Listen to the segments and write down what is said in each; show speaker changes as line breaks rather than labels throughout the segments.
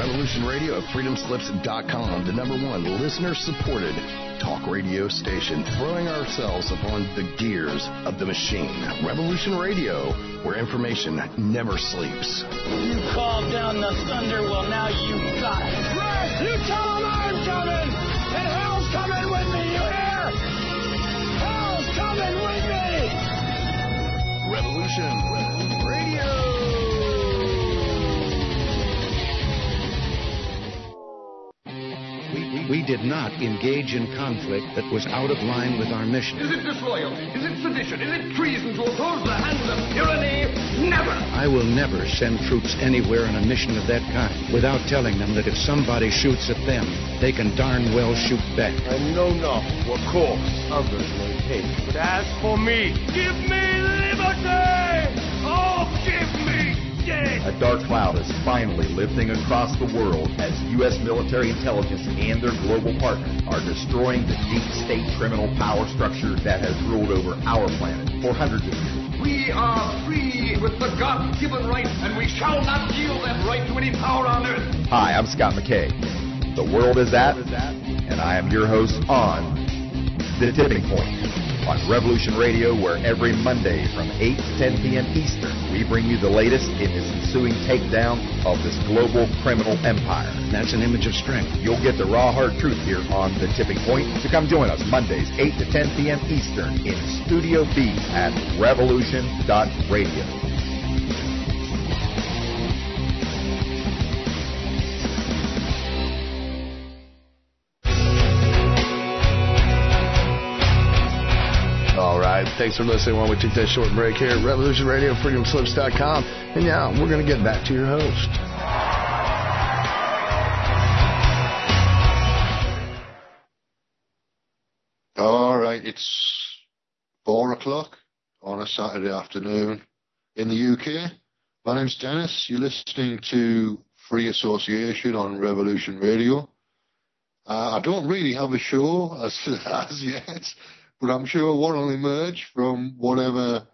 Revolution Radio at freedomslips.com, the number one listener supported talk radio station, throwing ourselves upon the gears of the machine. Revolution Radio, where information never sleeps.
You called down the thunder, well, now you got it.
Right! You tell them I'm coming! And hell's coming with me, you hear? Hell's coming with me!
Revolution Radio.
We did not engage in conflict that was out of line with our mission.
Is it disloyalty? Is it sedition? Is it treason to oppose the hands of tyranny? Never!
I will never send troops anywhere on a mission of that kind without telling them that if somebody shoots at them, they can darn well shoot back.
I know not what course others may take, but as for me,
give me liberty! Oh, give me
A dark cloud is finally lifting across the world as U.S. military intelligence and their global partners are destroying the deep state criminal power structure that has ruled over our planet for hundreds of years.
We are free with the God-given right, and we shall not yield that right to any power on earth.
Hi, I'm Scott McKay. The world is that, and I am your host on The Tipping Point on Revolution Radio, where every Monday from 8 to 10 p.m. Eastern, we bring you the latest in this ensuing takedown of this global criminal empire.
That's an image of strength.
You'll get the raw, hard truth here on The Tipping Point. So come join us Mondays, 8 to 10 p.m. Eastern in Studio B at revolution.radio.
All Thanks for listening while we take that short break here at Revolution Radio, freedomslips.com. And now we're going to get back to your host.
All right, it's four o'clock on a Saturday afternoon in the UK. My name's Dennis. You're listening to Free Association on Revolution Radio. Uh, I don't really have a show as, as yet, but I'm sure one will emerge from whatever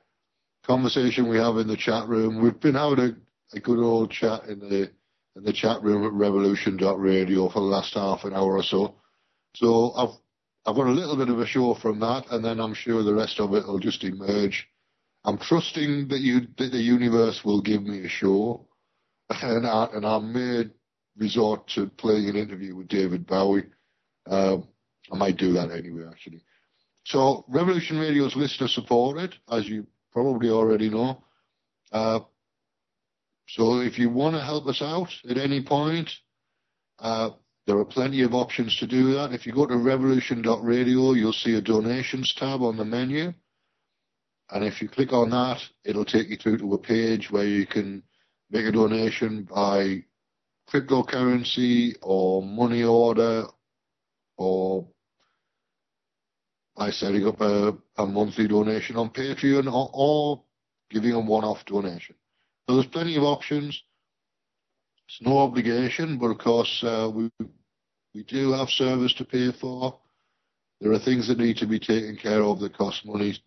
conversation we have in the chat room. We've been having a, a good old chat in the in the chat room at revolution.radio for the last half an hour or so. So I've I've got a little bit of a show from that, and then I'm sure the rest of it will just emerge. I'm trusting that you that the universe will give me a show, and I, and I may resort to playing an interview with David Bowie. Uh, I might do that anyway, actually. So Revolution Radio is listener supported, as you probably already know. Uh, so if you want to help us out at any point, uh, there are plenty of options to do that. If you go to revolution.radio, you'll see a donations tab on the menu. And if you click on that, it'll take you through to a page where you can make a donation by cryptocurrency or money order or by setting up a, a monthly donation on Patreon or, or giving a one-off donation. So there's plenty of options. It's no obligation, but of course uh, we we do have service to pay for. There are things that need to be taken care of that cost money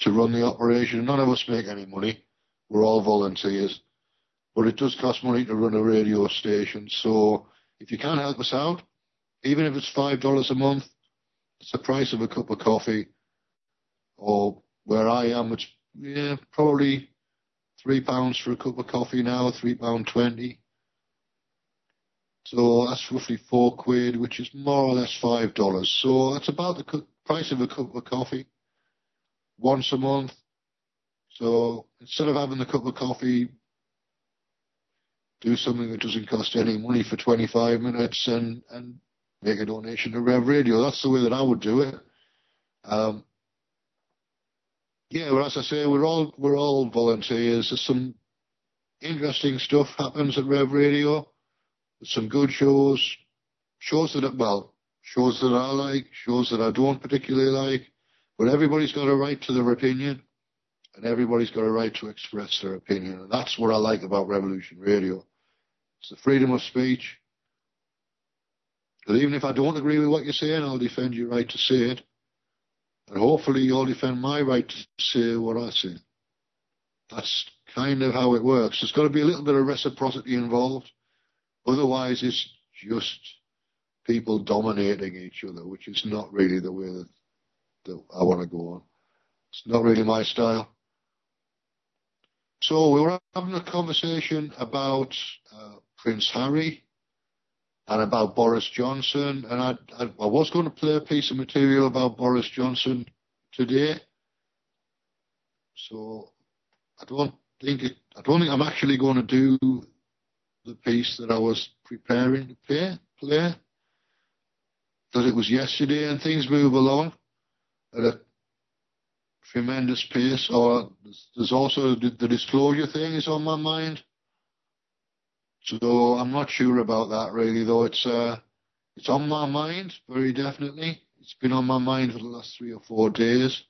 to run the operation. None of us make any money. We're all volunteers. But it does cost money to run a radio station. So if you can help us out, even if it's $5 a month, it's the price of a cup of coffee. Or where I am, it's yeah, probably three pounds for a cup of coffee now, three pound twenty. So that's roughly four quid, which is more or less five dollars. So that's about the price of a cup of coffee once a month. So instead of having the cup of coffee, do something that doesn't cost any money for 25 minutes and, and make a donation to Rev Radio. That's the way that I would do it. Um, yeah, well, as I say, we're all we're all volunteers. There's some interesting stuff happens at Rev Radio. There's some good shows, shows that well, shows that I like, shows that I don't particularly like. But everybody's got a right to their opinion, and everybody's got a right to express their opinion, and that's what I like about Revolution Radio. It's the freedom of speech. Because even if I don't agree with what you're saying, I'll defend your right to say it. And hopefully you'll defend my right to say what I say. That's kind of how it works. There's got to be a little bit of reciprocity involved. Otherwise, it's just people dominating each other, which is not really the way that, that I want to go on. It's not really my style. So we were having a conversation about uh, Prince Harry and about Boris Johnson, and I, I, I was going to play a piece of material about Boris Johnson today. So I don't think it, I don't think I'm actually going to do the piece that I was preparing to play, play because it was yesterday and things move along at a tremendous pace. Or uh, there's also the disclosure thing is on my mind. So I'm not sure about that really, though it's uh, it's on my mind very definitely. It's been on my mind for the last three or four days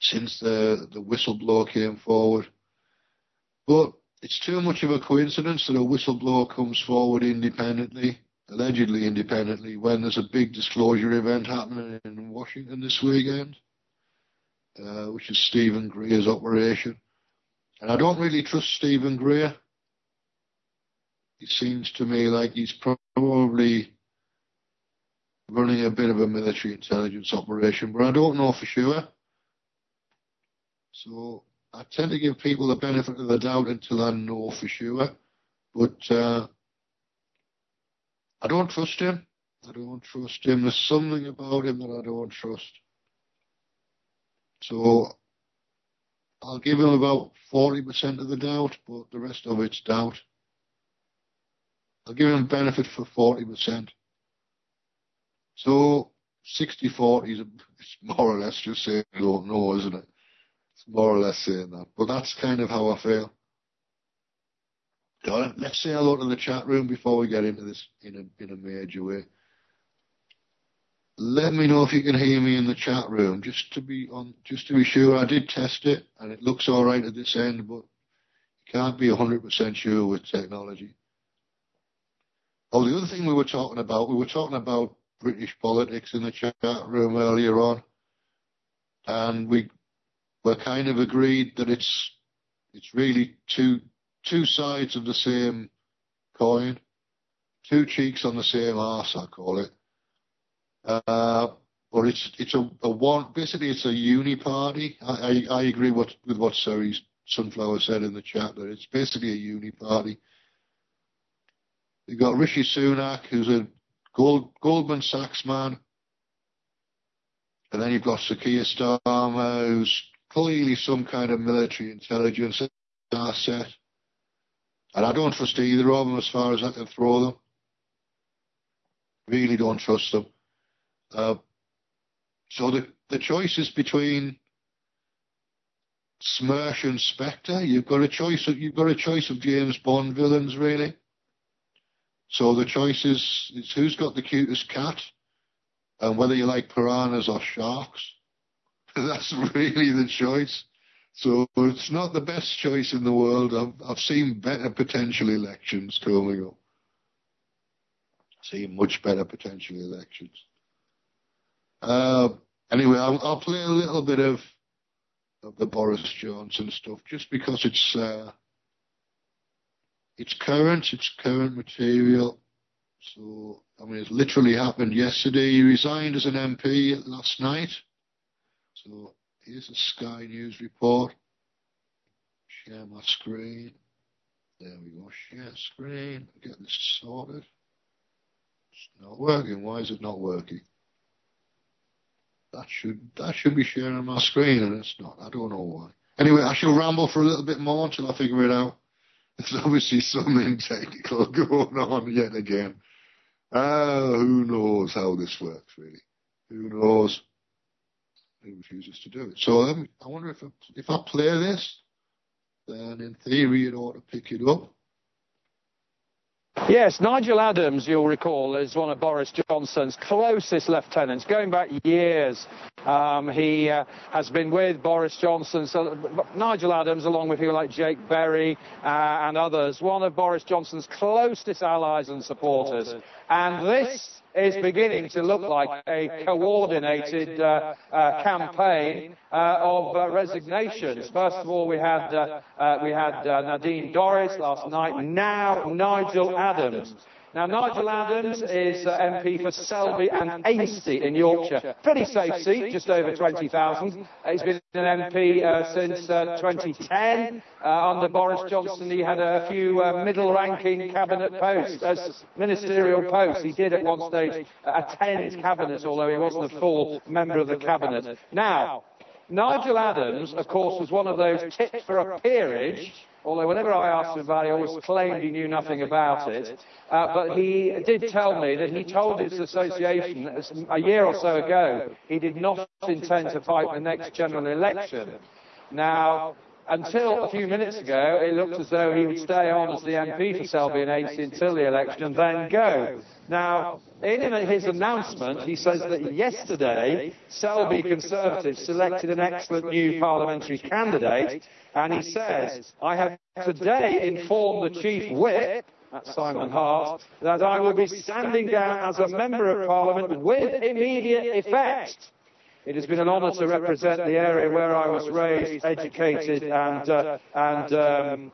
since the the whistleblower came forward. But it's too much of a coincidence that a whistleblower comes forward independently, allegedly independently, when there's a big disclosure event happening in Washington this weekend, uh, which is Steven Greer's operation. And I don't really trust Steven Greer. It seems to me like he's probably running a bit of a military intelligence operation, but I don't know for sure. So I tend to give people the benefit of the doubt until I know for sure. But uh, I don't trust him. I don't trust him. There's something about him that I don't trust. So I'll give him about 40% of the doubt, but the rest of it's doubt. I'll give him a benefit for 40%. So 60-40 is more or less just saying don't know, isn't it? It's more or less saying that. But that's kind of how I feel. Let's say hello to the chat room before we get into this in a, in a major way. Let me know if you can hear me in the chat room, just to be on, just to be sure. I did test it, and it looks all right at this end, but you can't be 100% sure with technology. Oh, the other thing we were talking about, we were talking about British politics in the chat room earlier on, and we were kind of agreed that it's it's really two two sides of the same coin, two cheeks on the same arse, I call it. Uh, or it's it's a, a one basically it's a uni party. I, I, I agree with with what Surrey's Sunflower said in the chat that it's basically a uni party. You've got Rishi Sunak, who's a Gold, Goldman Sachs man, and then you've got Keir Starmer, who's clearly some kind of military intelligence asset. And I don't trust either of them as far as I can throw them. Really don't trust them. Uh, so the, the choice is between Smersh and Spectre. You've got a choice of you've got a choice of James Bond villains really. So the choice is, is who's got the cutest cat, and whether you like piranhas or sharks. That's really the choice. So it's not the best choice in the world. I've, I've seen better potential elections coming up. Seen much better potential elections. Uh, anyway, I'll, I'll, play a little bit of, of the Boris Johnson stuff just because it's uh, it's current, it's current material. So I mean, it literally happened yesterday. He resigned as an MP last night. So here's a Sky News report. Share my screen. There we go. Share screen. Get this sorted. It's not working. Why is it not working? that should that should be sharing my screen and it's not. I don't know why. Anyway, I shall ramble for a little bit more until I figure it out. There's obviously something technical going on yet again. Uh, who knows how this works really? Who knows? He refuses to do it. So um, I wonder if I, if I play this, then in theory it ought to pick it up.
Yes, Nigel Adams, you'll recall, is one of Boris Johnson's closest lieutenants, going back years. Um, he uh, has been with Boris Johnson, so Nigel Adams, along with people like Jake Berry uh, and others, one of Boris Johnson's closest allies and supporters. And this is beginning to look like a coordinated uh, uh, campaign uh, of uh, resignations. First of all, we had uh, we had Nadine Dorries last night. Now Nigel Adams. Now, Nigel Adams is uh, MP for Selby and Ainsty in Yorkshire. Pretty safe seat, just over 20,000. He's been an MP uh, since uh, 2010. Uh, under Boris Johnson, he had a few uh, middle-ranking cabinet posts, ministerial posts. He did at one stage attend cabinet, although he wasn't a full member of the cabinet. Now, Nigel Adams, of course, was one of those tipped for a peerage although whenever I asked him about it, he always claimed he knew nothing about it. Uh, but he did tell me that he told his association a year or so ago he did not intend to fight the next general election. Now, until a few minutes ago, it looked as though he would stay on as the MP for Selby and Ainsty until the election and then go. Now, in his announcement, he says that yesterday, Selby Conservatives selected an excellent new parliamentary candidate, and he says, I have today informed the Chief Whip, that's Simon Hart, that I will be standing down as a Member of Parliament with immediate effect. It has been an honour to represent the area where I was raised, educated, and, uh, and um,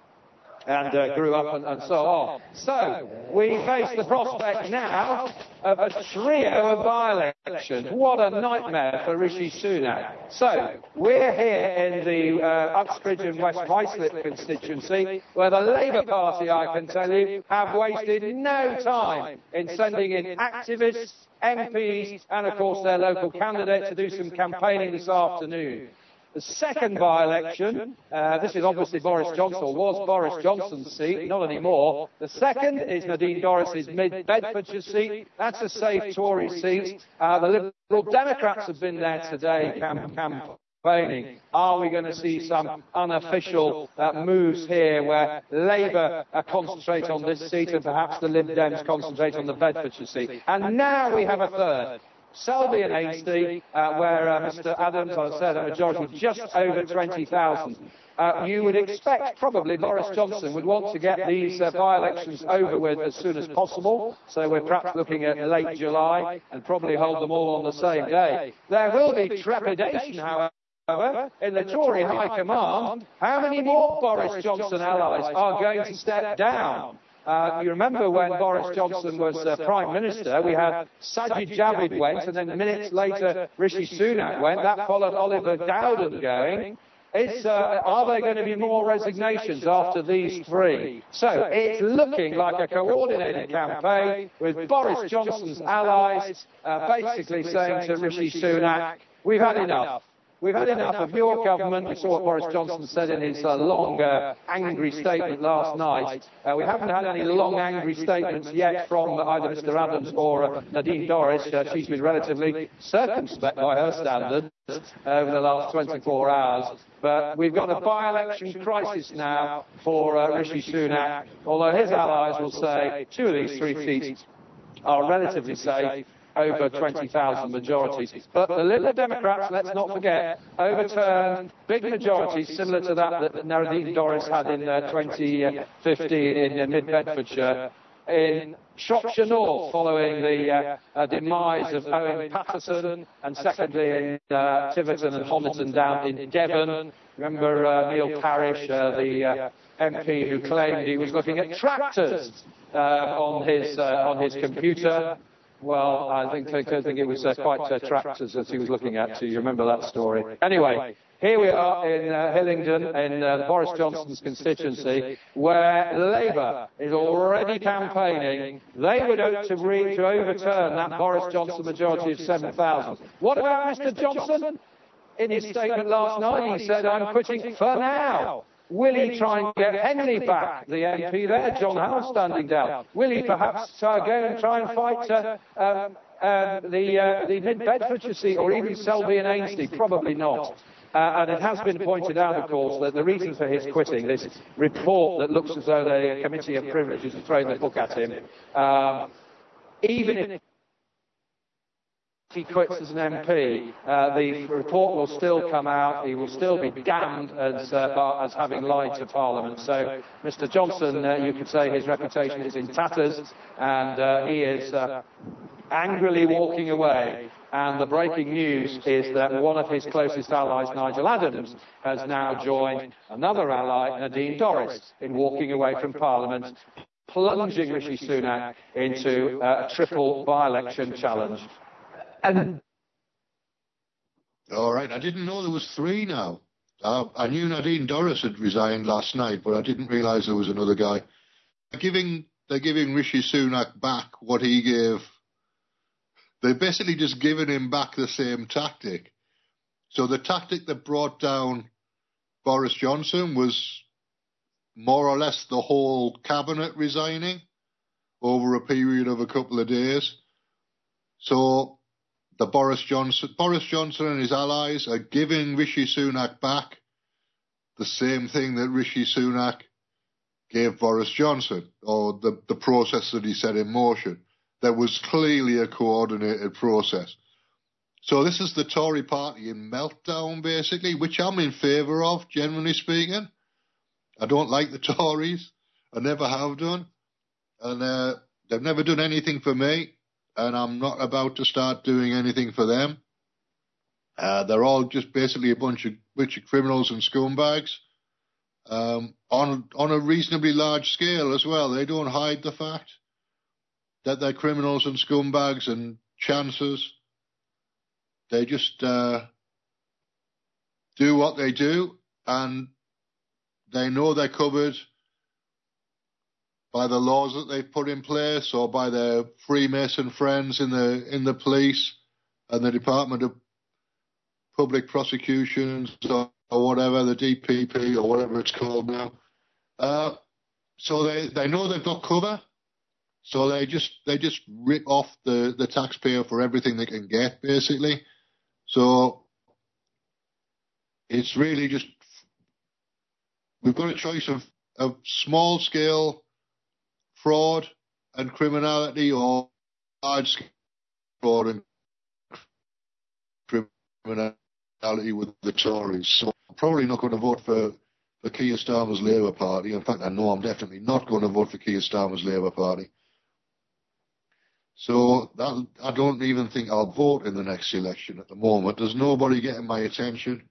and uh, grew up and, and, so on. So, we face the prospect now of a trio of by-elections. What a nightmare for Rishi Sunak. So, we're here in the uh, Uxbridge and West Ruislip constituency, where the Labour Party, I can tell you, have wasted no time in sending in activists, MPs, and of course their local candidate to do some campaigning this afternoon. The second by-election, uh, this is obviously Boris Johnson, or was Boris Johnson's seat, not anymore. The second is Nadine Dorries's mid-Bedfordshire seat. That's a safe Tory seat. Uh, the Liberal Democrats have been there today campaigning. Are we going to see some unofficial uh, moves here where Labour uh, concentrate on this seat and perhaps the Lib Dems concentrate on the Bedfordshire seat? And now we have a third. Selby and Ainsty, uh, where uh, Mr Adams, I said, a majority just over 20,000. Uh, you would expect probably Boris Johnson would want to get these uh, by-elections over with as soon as possible, so we're perhaps looking at late July and probably hold them all on the same day. There will be trepidation, however, in the Tory High Command. How many more Boris Johnson allies are going to step down? Uh, you remember when Boris Johnson was uh, Prime Minister, we had Sajid Javid went, and then minutes later Rishi Sunak went. That followed Oliver Dowden going. Uh, are there going to be more resignations after these three? So it's looking like a coordinated campaign with Boris Johnson's allies uh, basically saying to Rishi Sunak, we've had enough. We've had enough of your government. We saw what Boris Johnson said in his uh, long, uh, angry statement last night. Uh, we haven't had any long, angry statements yet from either Mr Adams or uh, Nadine Dorries. Uh, she's been relatively circumspect by her standards over the last 24 hours. But we've got a by-election crisis now for uh, Rishi Sunak, although his allies will say two of these three seats are relatively safe over 20,000 majorities. But the Liberal Democrats, let's not forget, overturned big majorities similar to that that Nadine Dorries had in uh, 2015 in uh, mid-Bedfordshire in Shropshire North following the uh, uh, demise of Owen Paterson and secondly in uh, Tiverton and Honiton down in Devon. Remember uh, Neil Parish, uh, the uh, MP who claimed he was looking at tractors on his on his computer well, I think, I think it was uh, quite uh, tractors that he was looking at. Do you remember that story? Anyway, here we are in uh, Hillingdon, in uh, Boris Johnson's constituency, where Labour is already campaigning. They would hope to, re- to overturn that Boris Johnson majority of 7,000. What about Mr Johnson? In his statement last night, he said, I'm quitting for now. Will he try and get Henley back, the MP there, John Howell standing down? Will he perhaps uh, go and try and fight uh, um, uh, the, uh, the mid-Bedfordshire seat or even Selby and Ainsty? Probably not. Uh, and it has been pointed out, of course, that the reason for his quitting, this report that looks as though the Committee of Privileges has thrown the book at him, um, even if he quits as an MP, uh, the report will still come out. He will still be damned as, uh, as having lied to Parliament. So, Mr. Johnson, uh, you could say his reputation is in tatters, and uh, he is uh, angrily walking away. And the breaking news is that one of his closest allies, Nigel Adams, has now joined another ally, Nadine Dorries, in walking away from Parliament, plunging Rishi Sunak into uh, a triple by-election challenge.
And all right, I didn't know there was three now. Uh, I knew Nadine Dorries had resigned last night, but I didn't realise there was another guy. They're giving they're giving Rishi Sunak back what he gave. They're basically just giving him back the same tactic. So the tactic that brought down Boris Johnson was more or less the whole cabinet resigning over a period of a couple of days. So the Boris Johnson, Boris Johnson and his allies are giving Rishi Sunak back the same thing that Rishi Sunak gave Boris Johnson, or the, the process that he set in motion. There was clearly a coordinated process. So this is the Tory party in meltdown, basically, which I'm in favour of, generally speaking. I don't like the Tories. I never have done. And uh, they've never done anything for me and I'm not about to start doing anything for them. Uh, they're all just basically a bunch of bunch of criminals and scumbags um, on on a reasonably large scale as well. They don't hide the fact that they're criminals and scumbags and chances. They just uh, do what they do, and they know they're covered by the laws that they've put in place or by their Freemason friends in the in the police and the Department of Public Prosecutions or, or whatever, the DPP or whatever it's called now. Uh, so they, they know they've got cover. So they just they just rip off the, the taxpayer for everything they can get, basically. So it's really just we've got a choice of, of small scale fraud and criminality or large fraud and criminality with the Tories. So I'm probably not going to vote for, for Keir Starmer's Labour Party. In fact, I know I'm definitely not going to vote for Keir Starmer's Labour Party. So that, I don't even think I'll vote in the next election at the moment. There's nobody getting my attention.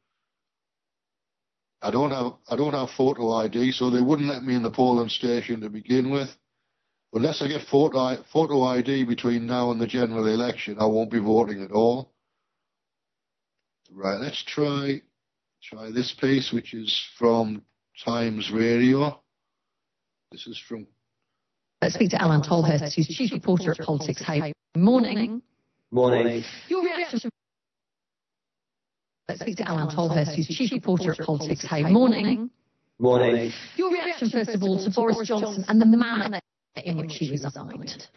I don't have I don't have photo ID, so they wouldn't let me in the polling station to begin with unless I get photo, photo ID between now and the general election, I won't be voting at all. Right, let's try try this piece, which is from Times Radio. This is from.
Let's speak to Alan Tolhurst, who's chief reporter at PoliticsHome. Morning.
Morning.
Your reaction. Let's speak to Alan Tolhurst, who's chief reporter at PoliticsHome. Morning.
Morning.
Your reaction, first of all, to Boris Johnson and the manner in which he resigned.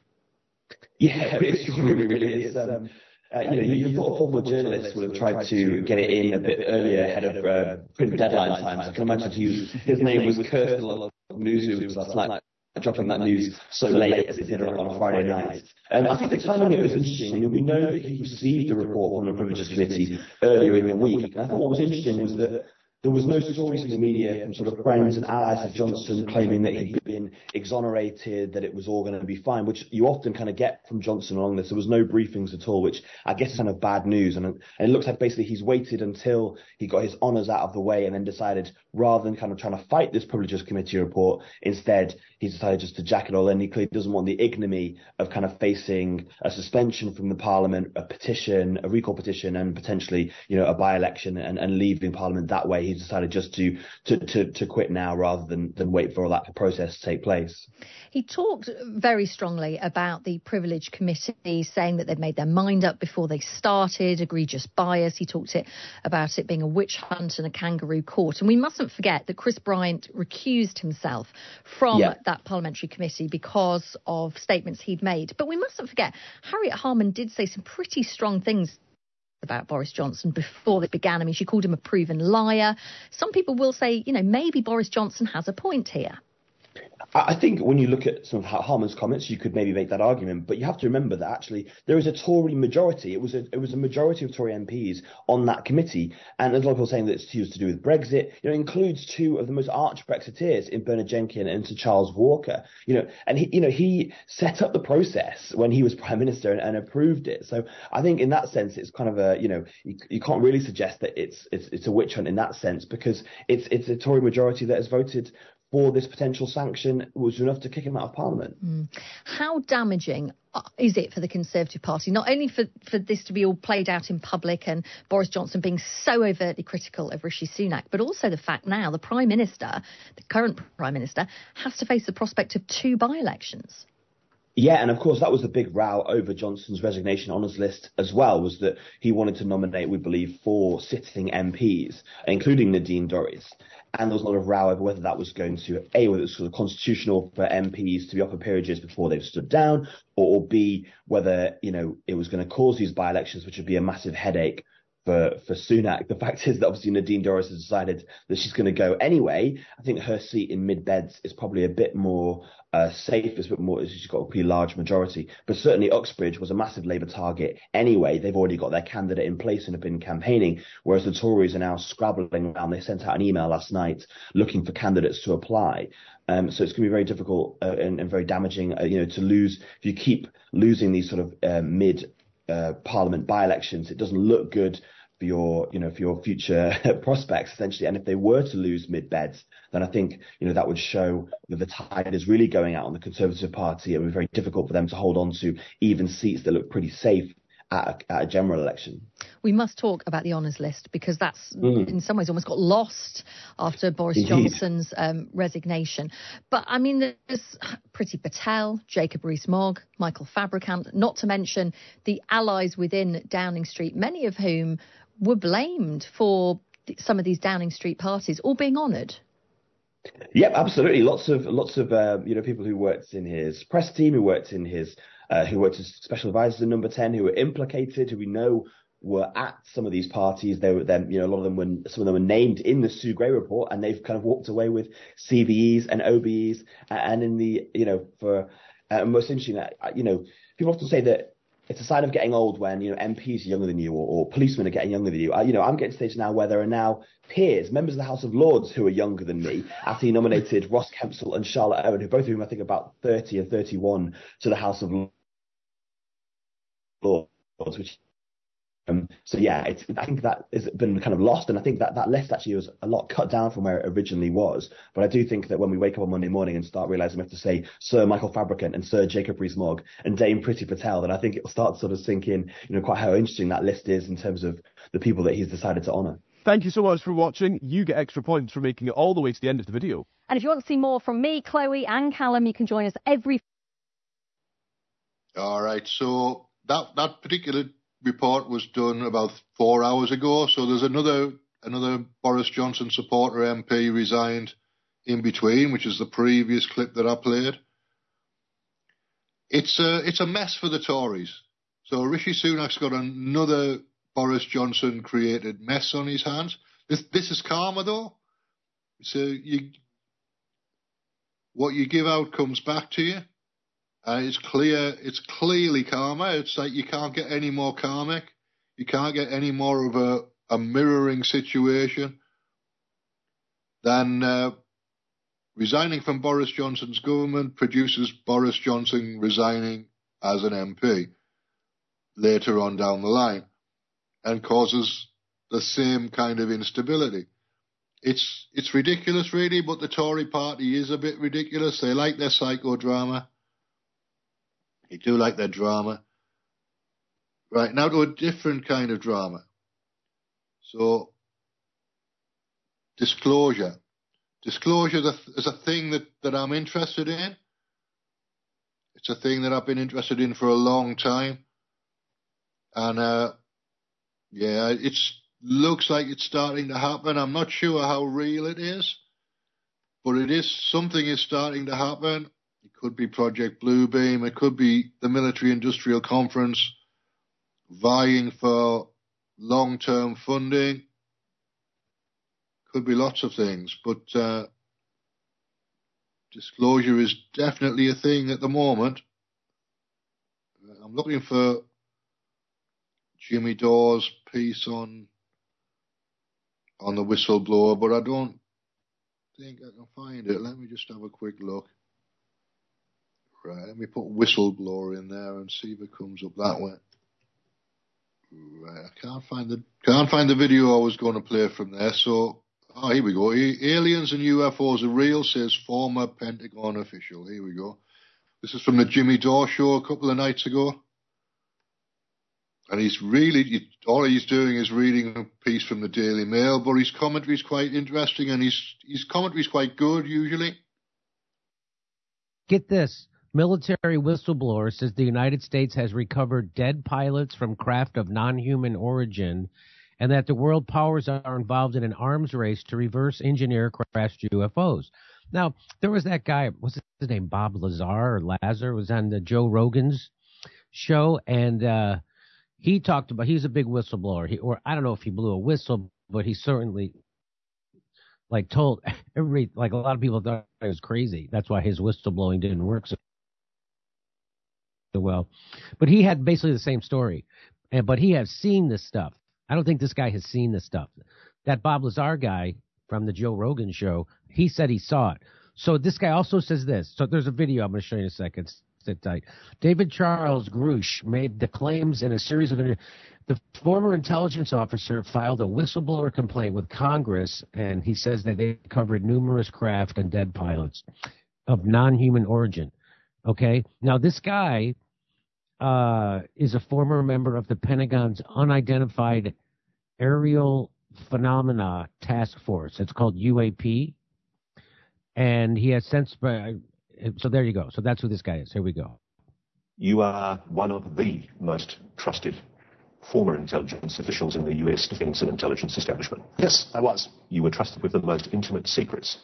Yeah, it's really, really is. Um, uh, you know, you, you thought a former journalist would have tried to get it in a bit earlier ahead of uh, print deadline times. I can imagine he his name was cursed a lot of newsrooms last night, dropping that news so late as it did on a Friday night. Um, I think the timing of it was interesting. We know that he received a report from the Privileges Committee earlier in the week. And I thought what was interesting was that there was no stories in the media from sort of friends and allies of Johnson claiming that he'd been exonerated, that it was all going to be fine, which you often kind of get from Johnson along this. There was no briefings at all, which I guess is kind of bad news. And, and it looks like basically he's waited until he got his honours out of the way and then decided rather than kind of trying to fight this Privileges Committee report, instead he's decided just to jack it all in. He clearly doesn't want the ignominy of kind of facing a suspension from the Parliament, a petition, a recall petition, and potentially, you know, a by-election and, and leaving Parliament that way. He's decided just to, to, to, to quit now rather than, than wait for all that process to take place.
He talked very strongly about the Privilege Committee, saying that they'd made their mind up before they started, egregious bias. He talked it, about it being a witch hunt and a kangaroo court. And we mustn't forget that Chris Bryant recused himself from yeah. that parliamentary committee because of statements he'd made. But we mustn't forget, Harriet Harman did say some pretty strong things about Boris Johnson before it began. I mean, she called him a proven liar. Some people will say, you know, maybe Boris Johnson has a point here.
I think when you look at some of Harman's comments, you could maybe make that argument, but you have to remember that actually there is a Tory majority. It was a it was a majority of Tory MPs on that committee, and there's a lot of people saying that it's to do with Brexit. You know, includes two of the most arch Brexiteers in Bernard Jenkin and Sir Charles Walker. You know, and he you know he set up the process when he was prime minister and, and approved it. So I think in that sense, it's kind of a you know you, you can't really suggest that it's it's it's a witch hunt in that sense because it's it's a Tory majority that has voted for this potential sanction was enough to kick him out of Parliament.
Mm. How damaging uh, is it for the Conservative Party, not only for, for this to be all played out in public and Boris Johnson being so overtly critical of Rishi Sunak, but also the fact now the Prime Minister, the current Prime Minister, has to face the prospect of two by elections?
Yeah, and of course that was the big row over Johnson's resignation honours list as well, was that he wanted to nominate, we believe, four sitting MPs, including Nadine Dorries and there was a lot of row over whether that was going to a whether it was sort of constitutional for MPs to be offered peerages before they've stood down, or, or b whether you know it was going to cause these by-elections, which would be a massive headache for for Sunak. The fact is that obviously Nadine Dorries has decided that she's going to go anyway. I think her seat in mid beds is probably a bit more uh, safe. It's a bit more. She's got a pretty large majority, but certainly Uxbridge was a massive Labour target anyway. They've already got their candidate in place and have been campaigning, whereas the Tories are now scrabbling around. They sent out an email last night looking for candidates to apply. Um, so it's going to be very difficult uh, and, and, very damaging, uh, you know, to lose if you keep losing these sort of uh, mid uh, Parliament by-elections. It doesn't look good for your, you know, for your future prospects essentially. And if they were to lose mid beds, then I think, you know, that would show that the tide is really going out on the Conservative Party. It would be very difficult for them to hold on to even seats that look pretty safe at a, at a, general election.
We must talk about the honours list because that's mm. in some ways almost got lost after Boris Indeed. Johnson's um, resignation. But I mean, there's Priti Patel, Jacob Rees-Mogg, Michael Fabricant, not to mention the allies within Downing Street, many of whom were blamed for some of these Downing Street parties all being honoured.
Yep, absolutely. Lots of lots of uh, you know people who worked in his press team, who worked in his uh, who worked as special advisors in Number Ten, who were implicated, who we know were at some of these parties. They were then, you know, a lot of them were, some of them were named in the Sue Gray report, and they've kind of walked away with CBEs and OBEs, and in the, you know, for uh, most interesting, uh, you know, people often say that it's a sign of getting old when you know MPs are younger than you or, or policemen are getting younger than you. I, you know, I'm getting to the stage now where there are now peers, members of the House of Lords who are younger than me. After he nominated Ross Kempsell and Charlotte Owen, who both of whom I think about 30 and 31 to the House of Lords, which um, so yeah, I think that has been kind of lost, and I think that that list actually was a lot cut down from where it originally was. But I do think that when we wake up on Monday morning and start realizing we have to say Sir Michael Fabricant and Sir Jacob Rees-Mogg and Dame Priti Patel, then I think it will start to sort of sink in, you know, quite how interesting that list is in terms of the people that he's decided to honour.
Thank you so much for watching. You get extra points for making it all the way to the end of the video.
And if you want to see more from me, Chloe, and Callum, you can join us every.
All right. So that that particular report was done about four hours ago. So there's another another Boris Johnson supporter MP resigned in between, which is the previous clip that I played. It's a it's a mess for the Tories. So Rishi Sunak's got another Boris Johnson created mess on his hands. This this is karma though. So you what you give out comes back to you. Uh, it's clear, it's clearly karma. It's like you can't get any more karmic. You can't get any more of a, a mirroring situation than uh, resigning from Boris Johnson's government produces Boris Johnson resigning as an MP later on down the line and causes the same kind of instability. It's it's ridiculous, really, but the Tory party is a bit ridiculous. They like their psychodrama. They do like their drama. Right, now to a different kind of drama. So, disclosure. Disclosure is a thing that, that I'm interested in. It's a thing that I've been interested in for a long time. And, uh, yeah, it looks like it's starting to happen. I'm not sure how real it is, but it is, something is starting to happen. It could be Project Bluebeam. It could be the Military Industrial Conference vying for long term funding. Could be lots of things. But uh, disclosure is definitely a thing at the moment. I'm looking for Jimmy Dore's piece on on the whistleblower, but I don't think I can find it. Let me just have a quick look. Right, let me put whistleblower in there and see if it comes up that way. Right, I can't find the can't find the video I was going to play from there. So, oh, here we go. Aliens and UFOs are real, says former Pentagon official. Here we go. This is from the Jimmy Dore show a couple of nights ago. And he's really, all he's doing is reading a piece from the Daily Mail, but his commentary is quite interesting and his, his commentary is quite good usually.
Get this. Military whistleblower says the United States has recovered dead pilots from craft of non-human origin and that the world powers are involved in an arms race to reverse engineer crashed UFOs. Now, there was that guy, what's his name, Bob Lazar or Lazar, was on the Joe Rogan's show, and uh, he talked about he's a big whistleblower. He, or I don't know if he blew a whistle, but he certainly like told everybody, like a lot of people thought it was crazy. That's why his whistleblowing didn't work so well. But he had basically the same story, and but he has seen this stuff. I don't think this guy has seen this stuff. That Bob Lazar guy from the Joe Rogan show, he said he saw it. So this guy also says this. So there's a video I'm going to show you in a second. Sit tight. David Charles Grusch made the claims in a series of the former intelligence officer filed a whistleblower complaint with Congress, and he says that they covered numerous craft and dead pilots of non-human origin. Okay, now this guy uh, is a former member of the Pentagon's unidentified aerial phenomena task force. It's called UAP, and he has since. Uh, so there you go. So that's who this guy is. Here we go.
You are one of the most trusted former intelligence officials in the U.S. defense and intelligence establishment.
Yes, I was.
You were trusted with the most intimate secrets.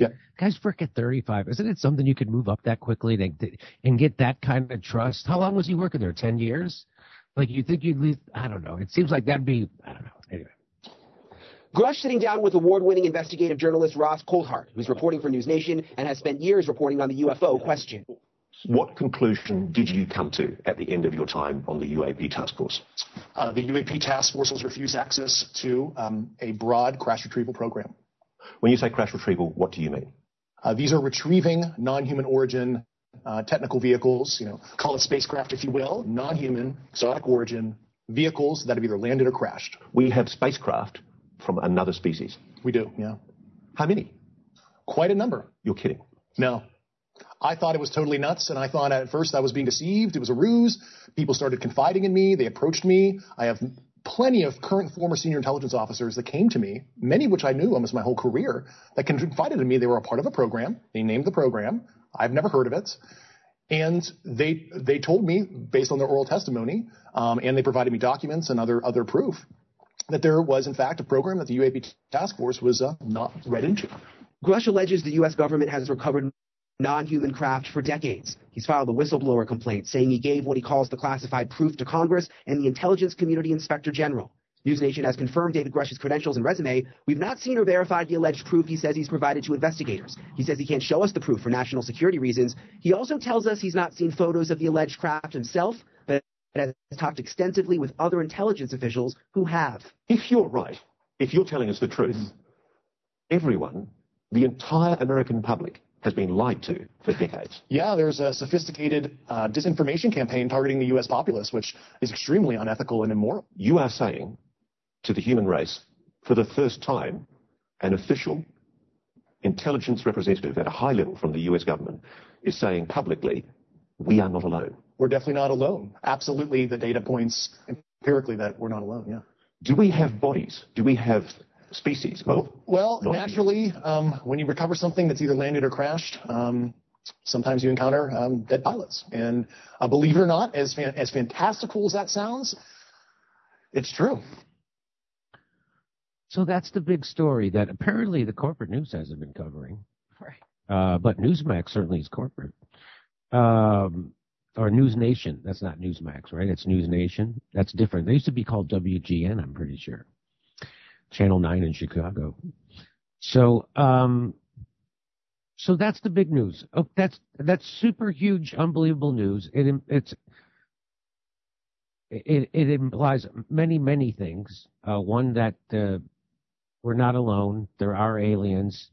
Yeah.
Guys, work at 35. Isn't it something you could move up that quickly to, and get that kind of trust? How long was he working there? 10 years? Like, you think you'd leave? I don't know. It seems like that'd be, I don't know. Anyway.
Grusch sitting down with award-winning investigative journalist Ross Coulthart, who's reporting for News Nation and has spent years reporting on the UFO question.
What conclusion did you come to at the end of your time on the UAP task force?
Uh, the UAP task force was refused access to um, a broad crash retrieval program.
When you say crash retrieval, what do you mean?
Uh, these are retrieving non-human origin uh, technical vehicles, you know, call it spacecraft if you will, non-human, exotic origin vehicles that have either landed or crashed.
We have spacecraft from another species.
We do, yeah.
How many?
Quite a number.
You're kidding.
No. I thought it was totally nuts, and I thought at first I was being deceived. It was a ruse. People started confiding in me. They approached me. I have plenty of current former senior intelligence officers that came to me, many of which I knew almost my whole career, that confided in me they were a part of a program. They named the program. I've never heard of it. And they they told me, based on their oral testimony, um, and they provided me documents and other other proof, that there was in fact a program that the UAP task force was uh, not read into.
Grusch alleges the U.S. government has recovered non-human craft for decades. He's filed a whistleblower complaint saying he gave what he calls the classified proof to Congress and the intelligence community inspector general. News Nation has confirmed David Grusch's credentials and resume. We've not seen or verified the alleged proof he says he's provided to investigators. He says he can't show us the proof for national security reasons. He also tells us he's not seen photos of the alleged craft himself, but has talked extensively with other intelligence officials who have.
If you're right, if you're telling us the truth, everyone, the entire American public, has been lied to for decades.
Yeah, there's a sophisticated uh, disinformation campaign targeting the U.S. populace, which is extremely unethical and immoral.
You are saying to the human race, for the first time, an official intelligence representative at a high level from the U.S. government is saying publicly, we are not alone.
We're definitely not alone. Absolutely, the data points empirically that we're not alone, yeah.
Do we have bodies? Do we have species?
Well, well naturally, um, when you recover something that's either landed or crashed, um, sometimes you encounter um, dead pilots. And uh, believe it or not, as fan- as fantastical as that sounds, it's true.
So that's the big story that apparently the corporate news hasn't been covering.
Right.
Uh, but Newsmax certainly is corporate. Um, or News Nation. That's not Newsmax, right? It's News Nation. That's different. They used to be called WGN, I'm pretty sure. Channel 9 in Chicago. So, um, So that's the big news. Oh, that's that's super huge, unbelievable news. It it's it it implies many many things. Uh, one that uh, we're not alone. There are aliens.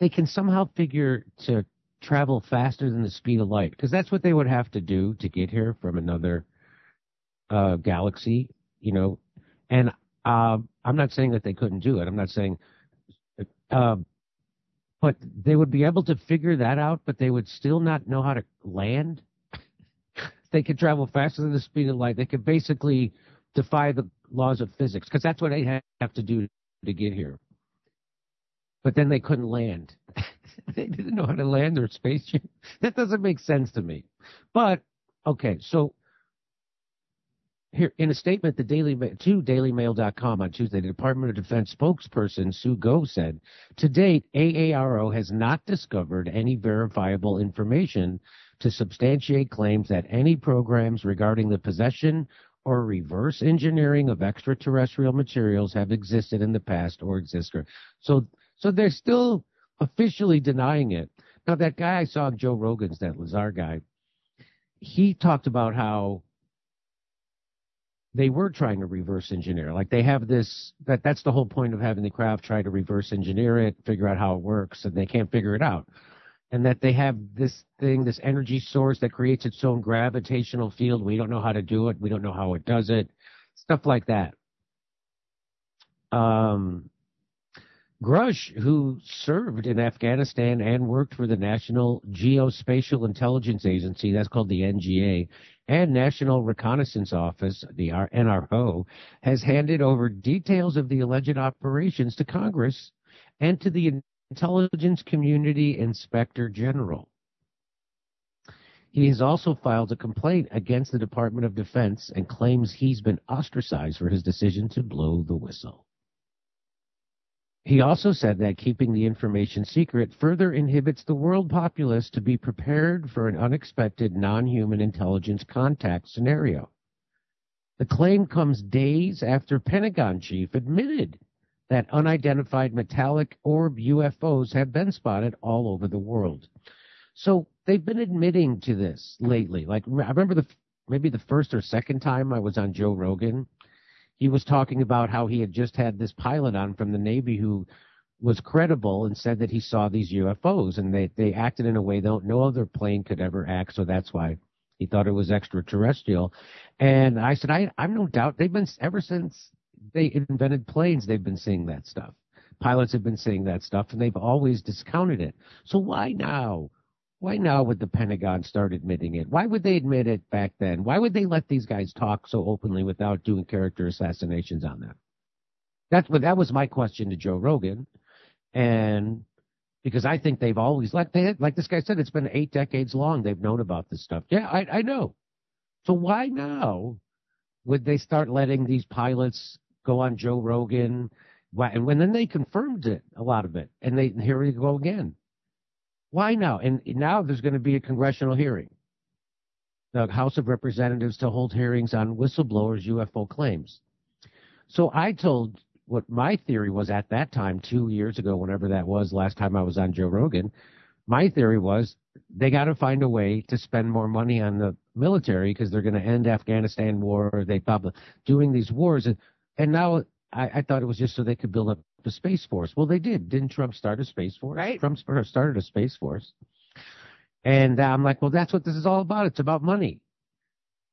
They can somehow figure to travel faster than the speed of light because that's what they would have to do to get here from another uh, galaxy. You know, and uh, I'm not saying that they couldn't do it. I'm not saying. Uh, but they would be able to figure that out, but they would still not know how to land. they could travel faster than the speed of light. They could basically defy the laws of physics because that's what they have to do to get here. But then they couldn't land. they didn't know how to land their spaceship. That doesn't make sense to me. But okay, so here in a statement the Daily to DailyMail.com on Tuesday, the Department of Defense spokesperson Sue Gough said, "To date, AARO has not discovered any verifiable information to substantiate claims that any programs regarding the possession or reverse engineering of extraterrestrial materials have existed in the past or exist." So, so they're still officially denying it. Now, that guy I saw, Joe Rogan's, that Lazar guy, he talked about how they were trying to reverse engineer. Like they have this that that's the whole point of having the craft try to reverse engineer it, figure out how it works, and they can't figure it out. And that they have this thing, this energy source that creates its own gravitational field. We don't know how to do it. We don't know how it does it. Stuff like that. Um, Grusch, who served in Afghanistan and worked for the National Geospatial Intelligence Agency, that's called the NGA, and National Reconnaissance Office, the NRO, has handed over details of the alleged operations to Congress and to the Intelligence Community Inspector General. He has also filed a complaint against the Department of Defense and claims he's been ostracized for his decision to blow the whistle. He also said that keeping the information secret further inhibits the world populace to be prepared for an unexpected non human intelligence contact scenario. The claim comes days after Pentagon chief admitted that unidentified metallic orb UFOs have been spotted all over the world. So they've been admitting to this lately. Like I remember the maybe the first or second time I was on Joe Rogan, he was talking about how he had just had this pilot on from the Navy who was credible and said that he saw these UFOs and they, they acted in a way that no other plane could ever act. So that's why he thought it was extraterrestrial. And I said, I, I'm no doubt they've been ever since they invented planes, they've been seeing that stuff. Pilots have been seeing that stuff and they've always discounted it. So why now? Why now would the Pentagon start admitting it? Why would they admit it back then? Why would they let these guys talk so openly without doing character assassinations on them? That's what that was my question to Joe Rogan, and because I think they've always like they like this guy said it's been eight decades long they've known about this stuff. Yeah, I, I know. So why now would they start letting these pilots go on Joe Rogan? Why, and when then they confirmed it, a lot of it, and they here we go again. Why now? And now there's going to be a congressional hearing. The House of Representatives to hold hearings on whistleblowers' UFO claims. So I told what my theory was at that time, two years ago, whenever that was, last time I was on Joe Rogan. My theory was they got to find a way to spend more money on the military because they're going to end Afghanistan war. They probably doing these wars, and, and now I, I thought it was just so they could build up the space force. Well, they did. Didn't Trump start a space force?
Right.
Trump started a space force. And I'm like, well, that's what this is all about. It's about money.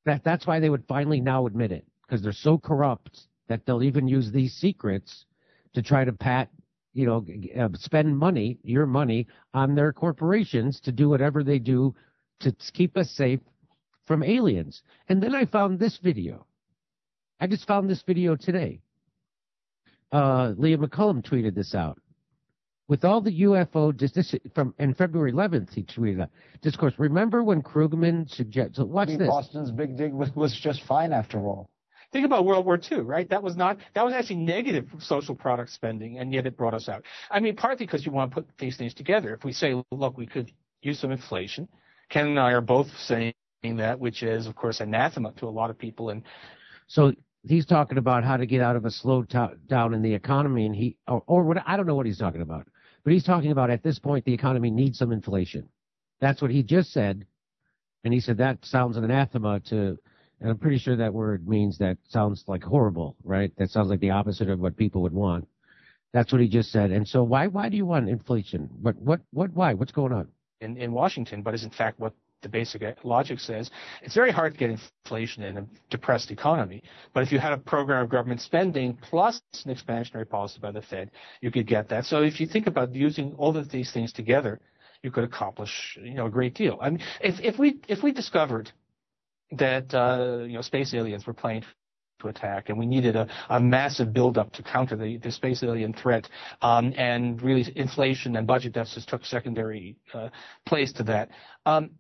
That that's why they would finally now admit it because they're so corrupt that they'll even use these secrets to try to pat, you know, uh, spend money, your money, on their corporations to do whatever they do to keep us safe from aliens. And then I found this video. I just found this video today uh, Leah McCollum tweeted this out. With all the UFO dis- this, from and February 11th, he tweeted that discourse. Remember when Krugman suggested? Watch this.
Boston's big dig was, was just fine after all.
Think about World War II, right? That was not that was actually negative social product spending, and yet it brought us out. I mean, partly because you want to put these things together. If we say, look, we could use some inflation. Ken and I are both saying that, which is, of course, anathema to a lot of people. And
so he's talking about how to get out of a slow down in the economy, and he or, or what I don't know what he's talking about, But he's talking about at this point the economy needs some inflation. That's what he just said. And he said that sounds an anathema to, and I'm pretty sure that word means that sounds like horrible, right? That sounds like the opposite of what people would want. That's what he just said. And so why why do you want inflation? What what what why? What's going on?
In in Washington, but is in fact what the basic logic says. It's very hard to get inflation in a depressed economy. But if you had a program of government spending plus an expansionary policy by the Fed, you could get that. So if you think about using all of these things together, you could accomplish you know a great deal. I mean, if if we if we discovered that uh, you know space aliens were planning to attack, and we needed a, a massive buildup to counter the, the space alien threat, um, and really inflation and budget deficits took secondary uh, place to that. Um,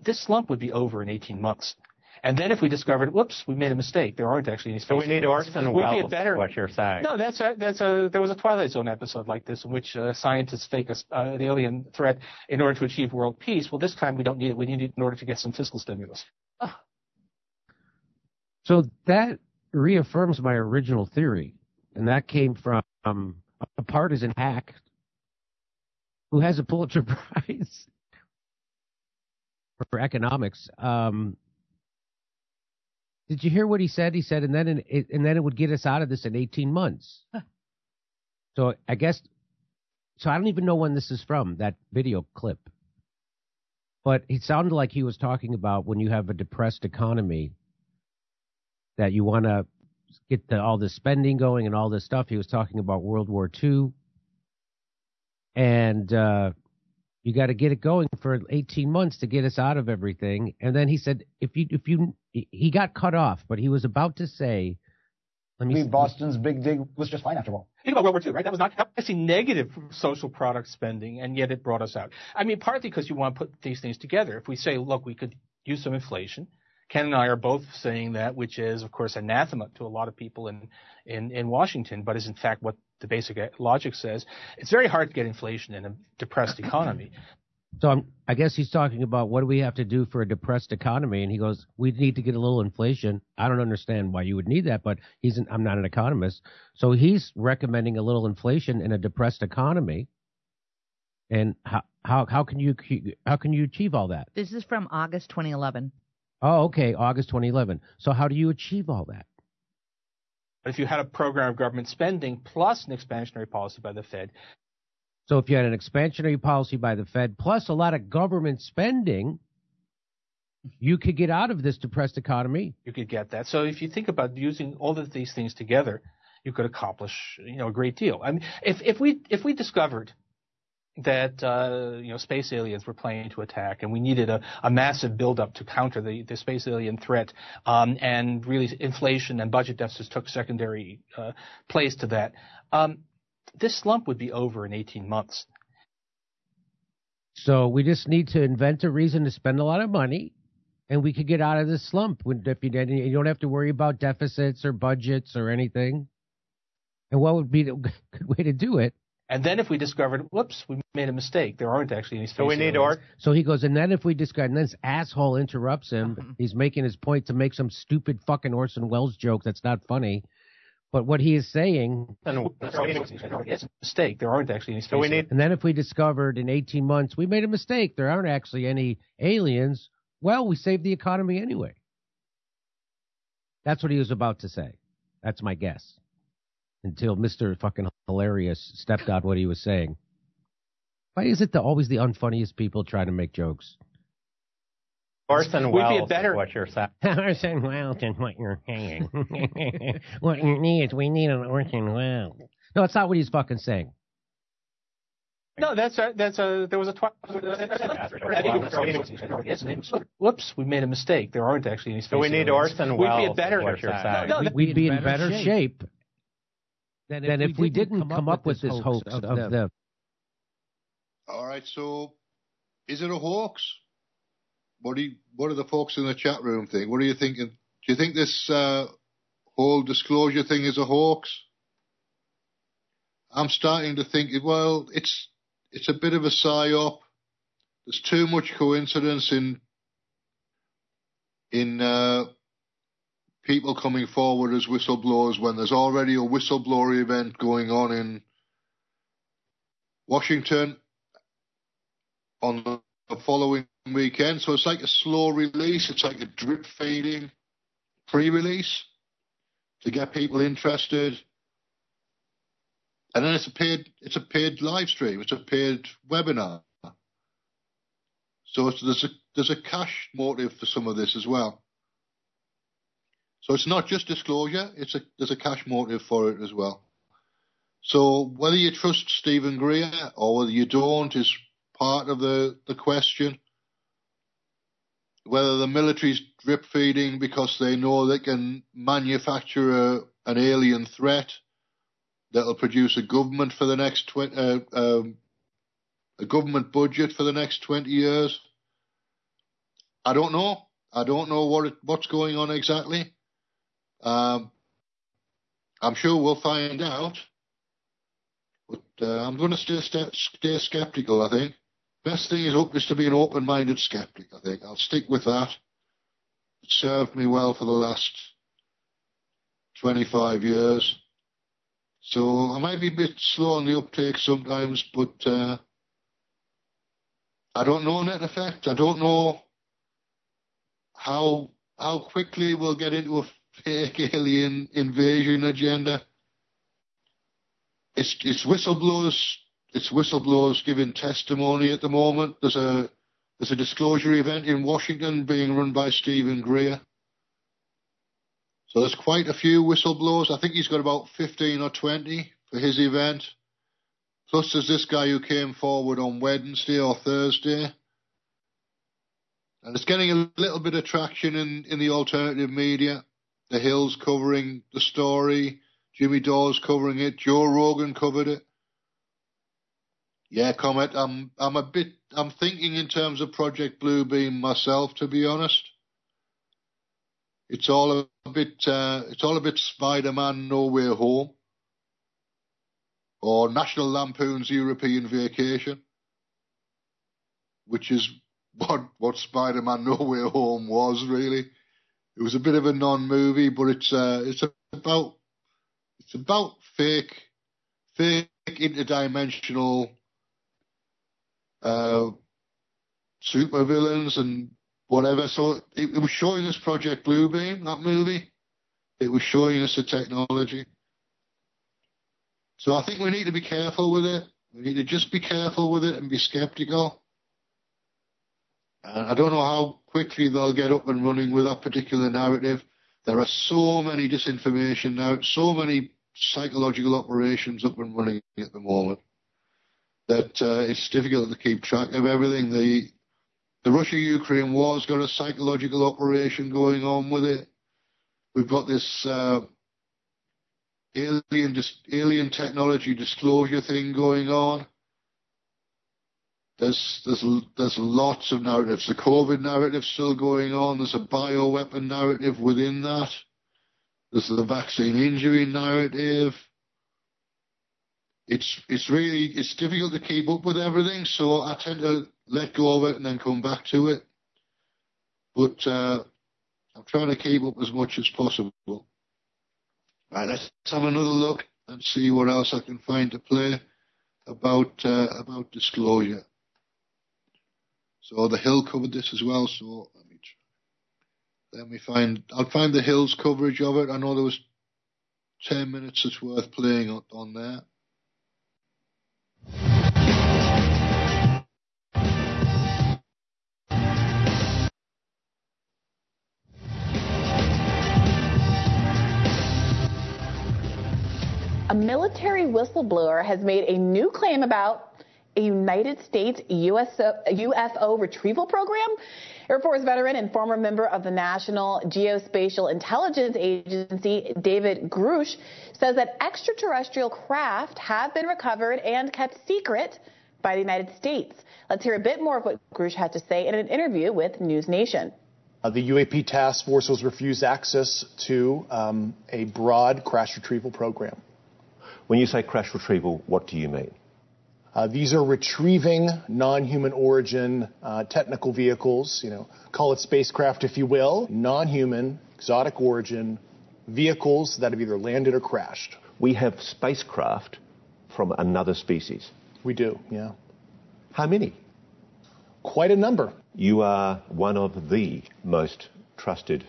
this slump would be over in 18 months. And then if we discovered, whoops, we made a mistake. There aren't actually any.
So we need Orson Welles. Better, what you're saying?
No, that's a, that's a. There was a Twilight Zone episode like this in which uh, scientists fake a, uh, an alien threat in order to achieve world peace. Well, this time we don't need it. We need it in order to get some fiscal stimulus.
So that reaffirms my original theory, and that came from um, a partisan hack who has a Pulitzer Prize for economics. Um, did you hear what he said? He said, and then it, and then it would get us out of this in 18 months. so I guess, so I don't even know when this is from that video clip, but it sounded like he was talking about when you have a depressed economy that you want to get the, all this spending going and all this stuff. He was talking about World War II, and uh, you got to get it going for 18 months to get us out of everything. And then he said, if you, if you, he got cut off, but he was about to say,
let me. I mean, Boston's big dig was just fine after all.
Think about World War II, right? That was not actually negative social product spending, and yet it brought us out. I mean, partly because you want to put these things together. If we say, look, we could use some inflation. Ken and I are both saying that, which is, of course, anathema to a lot of people in, in, in Washington, but is in fact what the basic uh, logic says. It's very hard to get inflation in a depressed economy.
So I'm, i guess he's talking about what do we have to do for a depressed economy, and he goes, "We need to get a little inflation." I don't understand why you would need that, but he's an, I'm not an economist, so he's recommending a little inflation in a depressed economy. And how how how can you how can you achieve all that?
This is from August 2011.
Oh, okay, August 2011. So how do you achieve all that?
But if you had a program of government spending plus an expansionary policy by the Fed.
So if you had an expansionary policy by the Fed plus a lot of government spending, you could get out of this depressed economy.
You could get that. So if you think about using all of these things together, you could accomplish, you know, a great deal. I mean, if if we if we discovered that uh, you know space aliens were planning to attack, and we needed a, a massive buildup to counter the, the space alien threat. Um, and really, inflation and budget deficits took secondary uh, place to that. Um, this slump would be over in 18 months.
So we just need to invent a reason to spend a lot of money, and we could get out of this slump. If you, you don't have to worry about deficits or budgets or anything. And what would be the good way to do it?
And then if we discovered, whoops, we made a mistake. There aren't actually any space.
So we need
or.
So he goes, and then if we discover, and this asshole interrupts him. He's making his point to make some stupid fucking Orson Welles joke that's not funny. But what he is saying,
it's a mistake. There aren't actually any space.
So we need,
and then if we discovered in 18 months we made a mistake, there aren't actually any aliens. Well, we saved the economy anyway. That's what he was about to say. That's my guess until Mr. fucking hilarious stepped out what he was saying. Why is it that always the unfunniest people try to make jokes?
Orson Welles be better... what you're saying.
Orson Welles is what you're saying. what you need is we need an Orson Welles. No, it's not what he's fucking saying.
No, that's a, that's a, there was a, twi- whoops, we made a mistake. There aren't actually any space.
So we need Orson Welles.
We'd be better,
what you're saying. No,
we'd be in better shape, shape than if, than if we, didn't, come, come up with this hoax, hoax of, of the... the.
All right, so is it a hoax? What do you, what do the folks in the chat room think? What are you thinking? Do you think this uh, whole disclosure thing is a hoax? I'm starting to think, well, it's it's a bit of a psyop. There's too much coincidence in in uh, people coming forward as whistleblowers when there's already a whistleblower event going on in Washington on the following weekend. So it's like a slow release. It's like a drip feeding pre-release to get people interested. And then it's a paid it's a paid live stream. It's a paid webinar. So there's a there's a cash motive for some of this as well. So it's not just disclosure. It's a there's a cash motive for it as well. So whether you trust Steven Greer or whether you don't is part of the, the question. Whether the military's drip feeding because they know they can manufacture a, an alien threat that'll produce a government for the next 20, uh, um, a government budget for the next 20 years. I don't know. I don't know what it, what's going on exactly. Um, I'm sure we'll find out. But uh, I'm going to stay, stay skeptical, I think. Best thing is, is to be an open-minded skeptic, I think. I'll stick with that. It served me well for the last 25 years. So I might be a bit slow on the uptake sometimes, but uh, I don't know net effect. I don't know how how quickly we'll get into a fake alien invasion agenda. It's it's whistleblowers. It's whistleblowers giving testimony at the moment. There's a there's a disclosure event in Washington being run by Steven Greer. So there's quite a few whistleblowers. I think he's got about 15 or 20 for his event. Plus there's this guy who came forward on Wednesday or Thursday. And it's getting a little bit of traction in, in the alternative media. The Hill's covering the story. Jimmy Dore's covering it. Joe Rogan covered it. Yeah, Comet. I'm I'm a bit. I'm thinking in terms of Project Bluebeam myself, to be honest. It's all a bit. Uh, it's all a bit Spider-Man No Way Home, or National Lampoon's European Vacation, which is what what Spider-Man No Way Home was really. It was a bit of a non-movie, but it's uh, it's about it's about fake fake interdimensional uh, supervillains and whatever. So it, it was showing us Project Bluebeam, that movie. It was showing us the technology. So I think we need to be careful with it. We need to just be careful with it and be skeptical. And I don't know how quickly they'll get up and running with that particular narrative. There are so many disinformation now, so many psychological operations up and running at the moment that uh, it's difficult to keep track of everything. The the Russia-Ukraine war's got a psychological operation going on with it. We've got this uh, alien dis- alien technology disclosure thing going on. There's there's there's lots of narratives. The COVID narrative still going on. There's a bioweapon narrative within that. There's the vaccine injury narrative. It's it's really it's difficult to keep up with everything, so I tend to let go of it and then come back to it. But uh, I'm trying to keep up as much as possible. Right, let's have another look and see what else I can find to play about uh, about disclosure. So the Hill covered this as well. So let me try. let me find. I'll find the Hill's coverage of it. I know there was ten minutes that's worth playing on, on there.
a military whistleblower has made a new claim about United States UFO retrieval program. Air Force veteran and former member of the National Geospatial Intelligence Agency, David Grusch, says that extraterrestrial craft have been recovered and kept secret by the United States. Let's hear a bit more of what Grusch had to say in an interview with News Nation.
Uh, the UAP task force was refused access to um, a broad crash retrieval program.
When you say crash retrieval, what do you mean?
Uh, these are retrieving non-human origin uh, technical vehicles, you know, call it spacecraft if you will, non-human, exotic origin vehicles that have either landed or crashed.
We have spacecraft from another species.
We do, yeah.
How many?
Quite a number.
You are one of the most trusted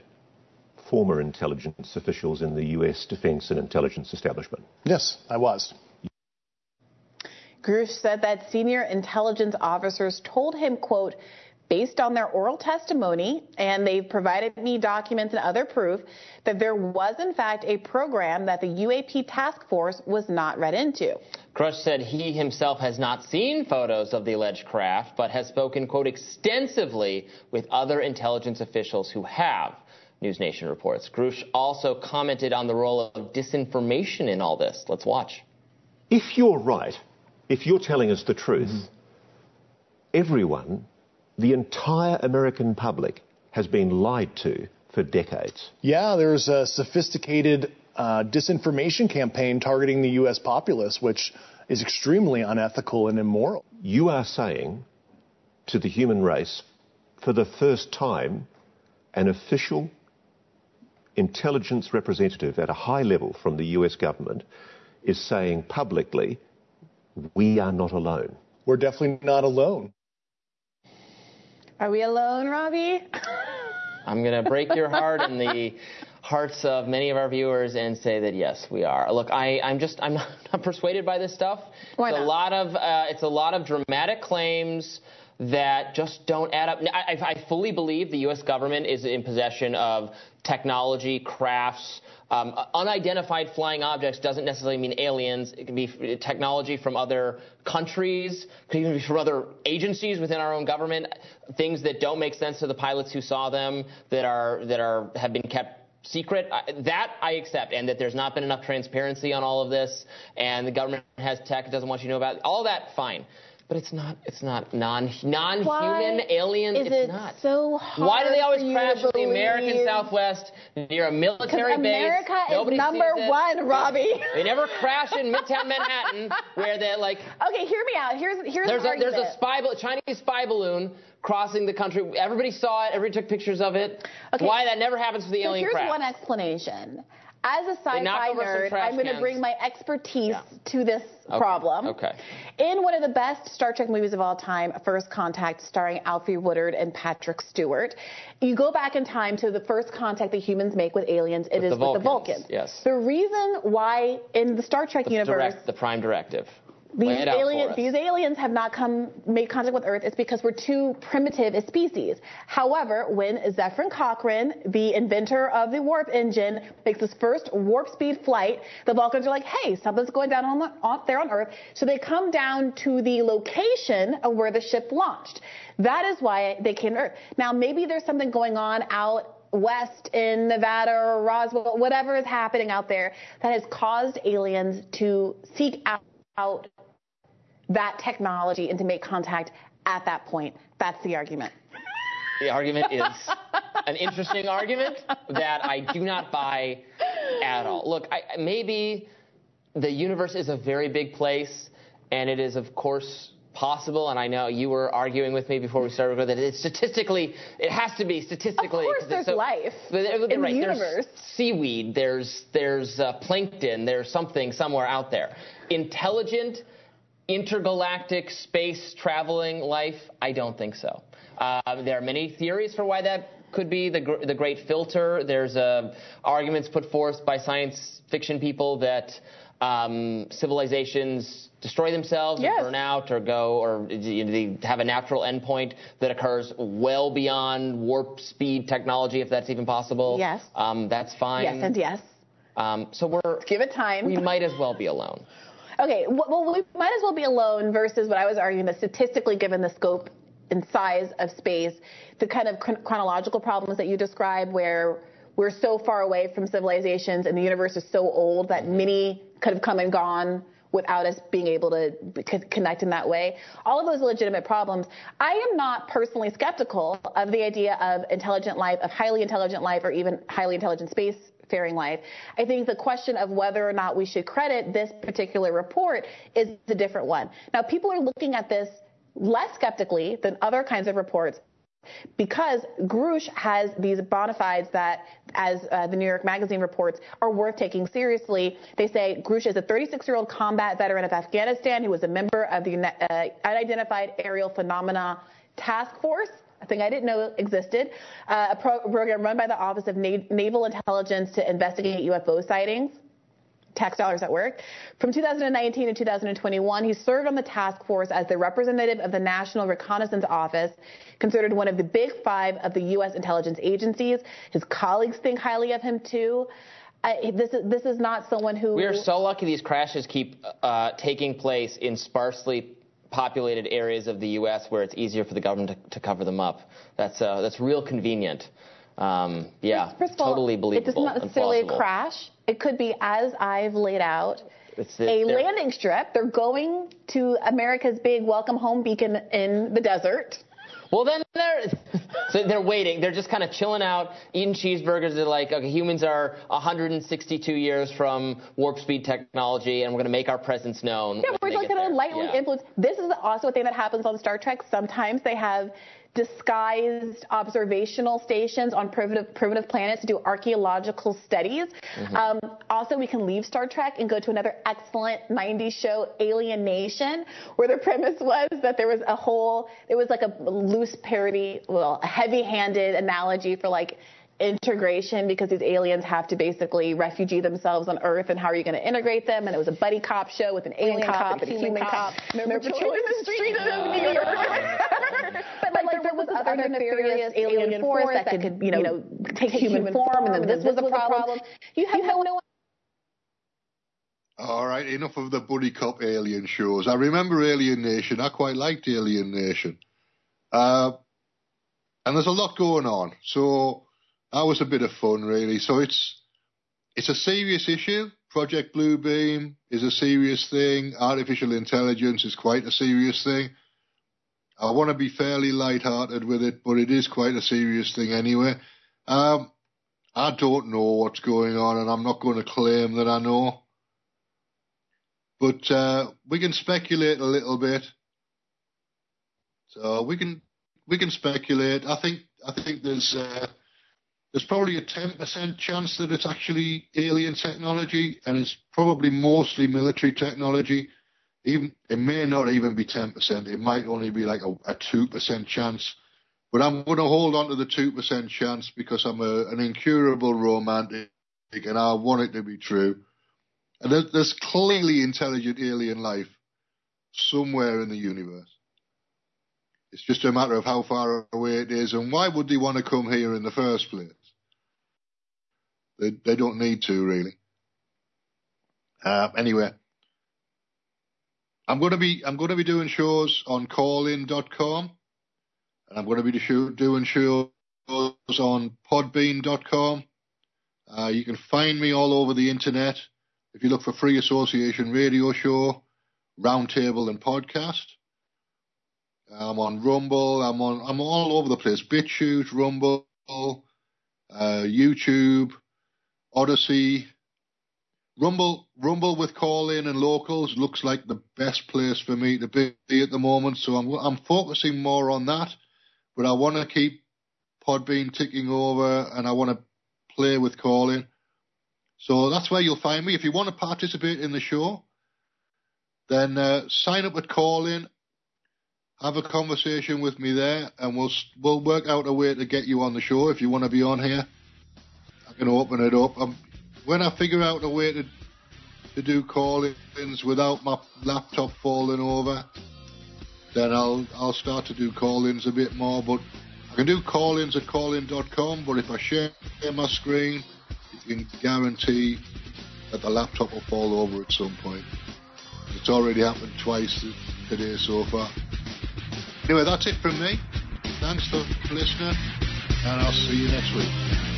former intelligence officials in the U.S. defense and intelligence establishment.
Yes, I was.
Grusch said that senior intelligence officers told him, quote, based on their oral testimony, and they've provided me documents and other proof that there was, in fact, a program that the UAP task force was not read into.
Grusch said he himself has not seen photos of the alleged craft, but has spoken, quote, extensively with other intelligence officials who have. News Nation reports. Grusch also commented on the role of disinformation in all this. Let's watch.
If you're right, if you're telling us the truth, mm-hmm. everyone the entire American public has been lied to for decades.
Yeah, there's a sophisticated uh, disinformation campaign targeting the U.S. populace, which is extremely unethical and immoral.
You are saying to the human race, for the first time, an official intelligence representative at a high level from the US government is saying publicly, we are not alone.
We're definitely not alone.
Are we alone, Robbie?
I'm going to break your heart and the hearts of many of our viewers and say that yes, we are. Look, I, am just I'm not, not, persuaded by this stuff.
Why
it's
not?
a lot of uh, it's a lot of dramatic claims that just don't add up. I, I, fully believe the U.S. government is in possession of technology, crafts, um, unidentified flying objects doesn't necessarily mean aliens. It can be technology from other countries, could even be from other agencies within our own government. Things that don't make sense to the pilots who saw them, that are that are have been kept secret. That I accept, and that there's not been enough transparency on all of this, and the government has tech it doesn't want you to know about. All that, fine. But it's not. It's not non non-human alien.
Is
it's
it
not.
so hard
Why do they always crash
in
the American Southwest near a military
America
base? Nobody
is number one, Robbie.
They never crash in Midtown Manhattan, where they're like.
Okay, hear me out. Here's here's
there's
a,
there's a spy Chinese spy balloon crossing the country. Everybody saw it. Everybody took pictures of it.
Okay.
Why that never happens for the
so
alien
here's one explanation. As a sci-fi nerd, I'm going to bring my expertise yeah. to this
okay.
problem.
Okay.
In one of the best Star Trek movies of all time, First Contact, starring Alfre Woodard and Patrick Stewart, you go back in time to the first contact that humans make with aliens. It
with
is
the
with the Vulcans.
Yes.
The reason why in the Star Trek
the
universe,
direct, the Prime Directive.
These, alien, these aliens have not come made contact with Earth. It's because we're too primitive as species. However, when Zefram Cochrane, the inventor of the warp engine, makes his first warp speed flight, the Vulcans are like, "Hey, something's going down on, the, on there on Earth." So they come down to the location of where the ship launched. That is why they came to Earth. Now, maybe there's something going on out west in Nevada or Roswell, whatever is happening out there that has caused aliens to seek out out that technology and to make contact at that point. That's the argument.
The argument is an interesting argument that I do not buy at all. Look, I, maybe the universe is a very big place, and it is, of course, possible, and I know you were arguing with me before we started that it's statistically, it has to be statistically.
Of course, there's
so,
life
but,
in
right,
the universe.
There's seaweed, there's there's uh, plankton, there's something somewhere out there. Intelligent, intergalactic space traveling life? I don't think so. Uh, there are many theories for why that could be the, the great filter. There's uh, arguments put forth by science fiction people that um, civilizations destroy themselves
yes.
or burn out or go or they have a natural endpoint that occurs well beyond warp speed technology, if that's even possible.
Yes.
Um, that's fine.
Yes, and yes.
Um, so we're
give it time.
We might as well be alone.
Okay, well, we might as well be alone versus what I was arguing that statistically, given the scope and size of space, the kind of chronological problems that you describe where we're so far away from civilizations and the universe is so old that many could have come and gone without us being able to connect in that way. All of those legitimate problems. I am not personally skeptical of the idea of intelligent life, of highly intelligent life, or even highly intelligent space faring life. I think the question of whether or not we should credit this particular report is a different one. Now, people are looking at this less skeptically than other kinds of reports because Grusch has these bona fides that, as uh, the New York Magazine reports, are worth taking seriously. They say Grusch is a 36-year-old combat veteran of Afghanistan who was a member of the uh, Unidentified Aerial Phenomena Task Force. A thing I didn't know existed, uh, a pro- program run by the Office of Na- Naval Intelligence to investigate UFO sightings tax dollars at work. From 2019 to 2021, he served on the task force as the representative of the National Reconnaissance Office, considered one of the big five of the U.S. intelligence agencies. His colleagues think highly of him too. I, this is this is not someone who.
We are so lucky these crashes keep uh, taking place in sparsely populated areas of the U.S. where it's easier for the government to, to cover them up. That's uh, that's real convenient. Um, yeah,
First of all,
totally believable.
It is not necessarily a crash. It could be as I've laid out.
It's
a landing strip. They're going to America's big welcome home beacon in the desert.
Well, then they're so they're waiting. They're just kind of chilling out, eating cheeseburgers. They're like, okay, humans are 162 years from warp speed technology, and we're going to make our presence known.
Yeah, we're
when they
like
get
going to lightly
Yeah.
influence. This is also a thing that happens on Star Trek. Sometimes they have disguised observational stations on primitive, primitive planets to do archaeological studies.
Mhm.
Um, also, we can leave Star Trek and go to another excellent 90s show, Alien Nation, where the premise was that there was a whole, it was like a loose parody, well, a heavy-handed analogy for like integration because these aliens have to basically refugee themselves on Earth and how are you going to integrate them? And it was a buddy cop show with an alien, cop, and a human cop. Remember Children in the Streets of New York? but like, there other nefarious alien force that could, you know, take human form, and then this was a problem. You have no
All right, enough of the buddy cop alien shows. I remember Alien Nation. I quite liked Alien Nation. Uh, and there's a lot going on. So that was a bit of fun, really. So it's it's a serious issue. Project Bluebeam is a serious thing. Artificial intelligence is quite a serious thing. I want to be fairly light-hearted with it, but it is quite a serious thing anyway. Um, I don't know what's going on, and I'm not going to claim that I know but uh, we can speculate a little bit. So we can we can speculate. I think I think there's uh, there's probably a ten percent chance that it's actually alien technology, and it's probably mostly military technology. Even it may not even be ten percent. It might only be like a two percent chance. But I'm going to hold on to the two percent chance because I'm a, an incurable romantic, and I want it to be true. And there- there's clearly intelligent alien life somewhere in the universe. It's just a matter of how far away it is and why would they want to come here in the first place? They, they don't need to, really. Uh, anyway, I'm going to be I'm going to be doing shows on callin.com, and I'm going to be do- doing shows on podbean.com. Uh, you can find me all over the internet. If you look for Free Association Radio Show, Roundtable, and Podcast, I'm on Rumble. I'm on. I'm all over the place. BitChute, Rumble, uh, YouTube, Odysee. Rumble, Rumble with call in and locals looks like the best place for me to be at the moment. So I'm I'm focusing more on that, but I want to keep Podbean ticking over, and I want to play with call in. So that's where you'll find me. If you want to participate in the show, then uh, sign up at call in, have a conversation with me there, and we'll we'll work out a way to get you on the show if you want to be on here. I can open it up. Um, when I figure out a way to to do call-ins without my laptop falling over, then I'll I'll start to do call-ins a bit more. But I can do call-ins at callin.com. But if I share my screen, you can guarantee that the laptop will fall over at some point. It's already happened twice today so far. Anyway, that's it from me. Thanks for listening, and I'll see you next week.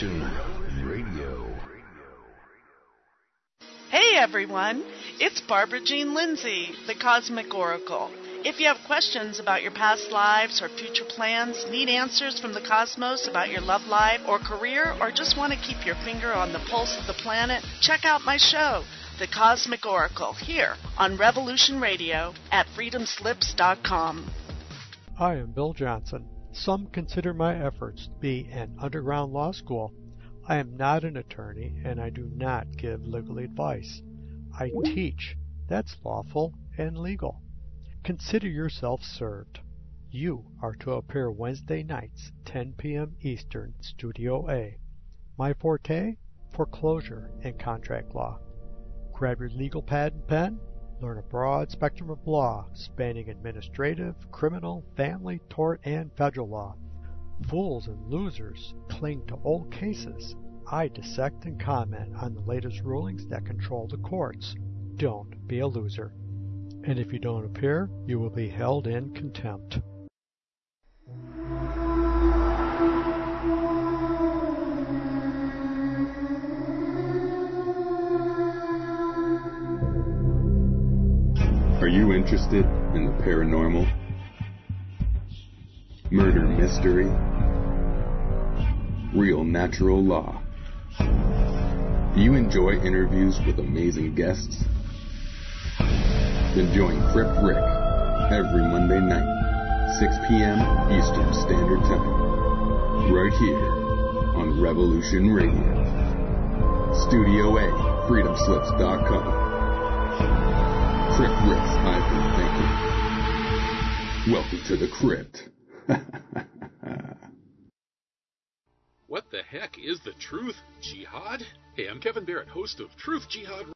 Listening Revolution Radio.
Hey everyone. It's Barbara Jean Lindsay, the Cosmic Oracle. If you have questions about your past lives or future plans, need answers from the cosmos about your love life or career, or just want to keep your finger on the pulse of the planet, check out my show, The Cosmic Oracle, here on Revolution Radio at freedomslips.com.
I am Bill Johnson. Some consider my efforts to be an underground law school. I am not an attorney and I do not give legal advice. I teach. That's lawful and legal. Consider yourself served. You are to appear Wednesday nights, 10 p.m. Eastern, Studio A. My forte? Foreclosure and contract law. Grab your legal pad and pen. Learn a broad spectrum of law spanning administrative, criminal, family, tort, and federal law. Fools and losers cling to old cases. I dissect and comment on the latest rulings that control the courts. Don't be a loser and if you don't appear, you will be held in contempt.
Are you interested in the paranormal? Murder mystery? Real natural law? Do you enjoy interviews with amazing guests? Then join Crypt Rick every Monday night, 6 p.m. Eastern Standard Time, right here on Revolution Radio. Studio A, freedomslips.com. Crypt. Welcome to the Crypt.
what the heck is the Truth Jihad? Hey, I'm Kevin Barrett, host of Truth Jihad